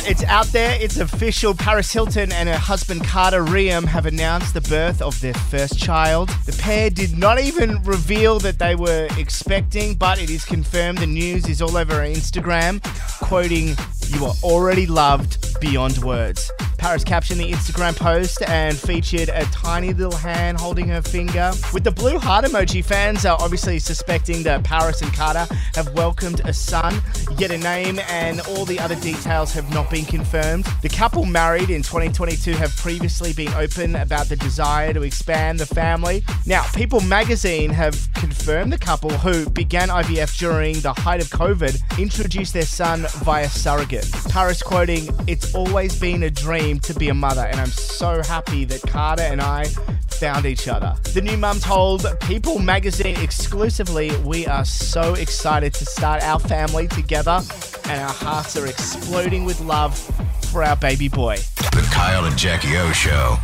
right, it's out there. It's official. Paris Hilton and her husband Carter Reum have announced the birth of their first child. The pair did not even reveal that they were expecting, but it is confirmed. The news is all over Instagram, quoting, You are already loved beyond words. Paris captioned the Instagram post and featured a tiny little hand holding her finger. With the blue heart emoji, fans are obviously suspecting that Paris and Carter have welcomed a son, yet a name and all the other details have not been confirmed. The couple married in 2022 have previously been open about the desire to expand the family. Now, People magazine have confirmed the couple who began IVF during the height of COVID introduced their son via surrogate. Paris quoting, It's always been a dream to be a mother, and I'm so happy that Carter and I found each other. The new mum told People magazine exclusively, We are so excited to start our family together, and our hearts are exploding with love for our baby boy. The Kyle and Jackie O Show.